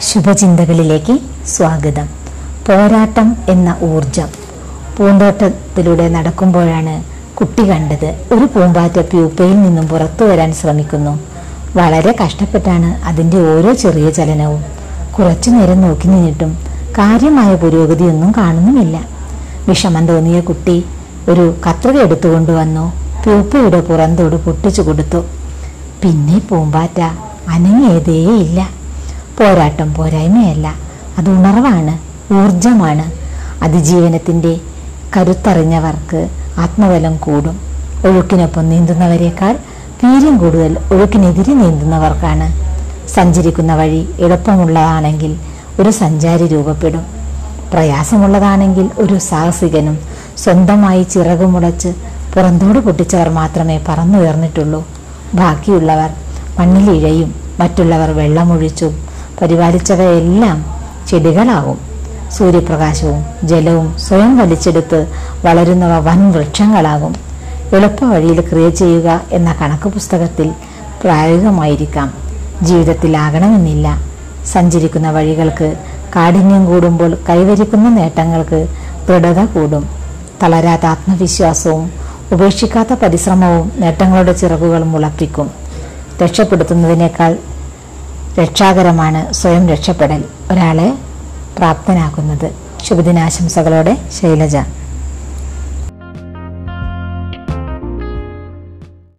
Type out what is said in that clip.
ശുഭചിന്തകളിലേക്ക് സ്വാഗതം. പോരാട്ടം എന്ന ഊർജം പൂന്തോട്ടത്തിലൂടെ നടക്കുമ്പോഴാണ് കുട്ടി കണ്ടത്. ഒരു പൂമ്പാറ്റ പ്യൂപ്പയിൽ നിന്നും പുറത്തു വരാൻ ശ്രമിക്കുന്നു. വളരെ കഷ്ടപ്പെട്ടാണ് അതിന്റെ ഓരോ ചെറിയ ചലനവും. കുറച്ചു നേരം നോക്കി നിന്നിട്ടും കാര്യമായ പുരോഗതിയൊന്നും കാണുന്നുമില്ല. വിഷമം തോന്നിയ കുട്ടി ഒരു കത്രിക എടുത്തുകൊണ്ടുവന്നു പ്യൂപ്പയുടെ പുറന്തോട് പൊട്ടിച്ചു കൊടുത്തു. പിന്നെ പൂമ്പാറ്റ അനങ്ങിയതേയില്ല. പോരാട്ടം പോരായ്മയല്ല. അത് ഉണർവാണ് ഊർജമാണ് അതിജീവനത്തിന്റെ കരുത്തറിഞ്ഞവർക്ക് ആത്മബലം കൂടും. ഒഴുക്കിനൊപ്പം നീന്തുന്നവരെക്കാൾ വീര്യം കൂടുതൽ ഒഴുക്കിനെതിരെ നീന്തുന്നവർക്കാണ്. സഞ്ചരിക്കുന്ന വഴി എളുപ്പമുള്ളതാണെങ്കിൽ ഒരു സഞ്ചാരി രൂപപ്പെടും. പ്രയാസമുള്ളതാണെങ്കിൽ ഒരു സാഹസികനും സ്വന്തമായി ചിറകുമുളച്ച് പുറന്തോട് പൊട്ടിച്ചവർ മാത്രമേ പറന്നുയർന്നിട്ടുള്ളൂ. ബാക്കിയുള്ളവർ മണ്ണിലിഴയും മറ്റുള്ളവർ വെള്ളമൊഴിച്ചും പരിപാലിച്ചവയെല്ലാം ചെടികളാവും. സൂര്യപ്രകാശവും ജലവും സ്വയം വലിച്ചെടുത്ത് വളരുന്നവ വൻ വൃക്ഷങ്ങളാകും. എളുപ്പ വഴിയിൽ ക്രിയ ചെയ്യുക എന്ന കണക്ക് പുസ്തകത്തിൽ പ്രായോഗികമായിരിക്കാം. ജീവിതത്തിലാകണമെന്നില്ല. സഞ്ചരിക്കുന്ന വഴികൾക്ക് കാഠിന്യം കൂടുമ്പോൾ കൈവരിക്കുന്ന നേട്ടങ്ങൾക്ക് ദൃഢത കൂടും. തളരാത്ത ആത്മവിശ്വാസവും ഉപേക്ഷിക്കാത്ത പരിശ്രമവും നേട്ടങ്ങളുടെ ചിറകുകൾ മുളപ്പിക്കും. രക്ഷപ്പെടുത്തുന്നതിനേക്കാൾ രക്ഷാകരമാണ് സ്വയം രക്ഷപ്പെടൽ. ഒരാളെ പ്രാപ്തനാക്കുന്നത്. ശുഭദിനാശംസകളോടെ ശൈലജ.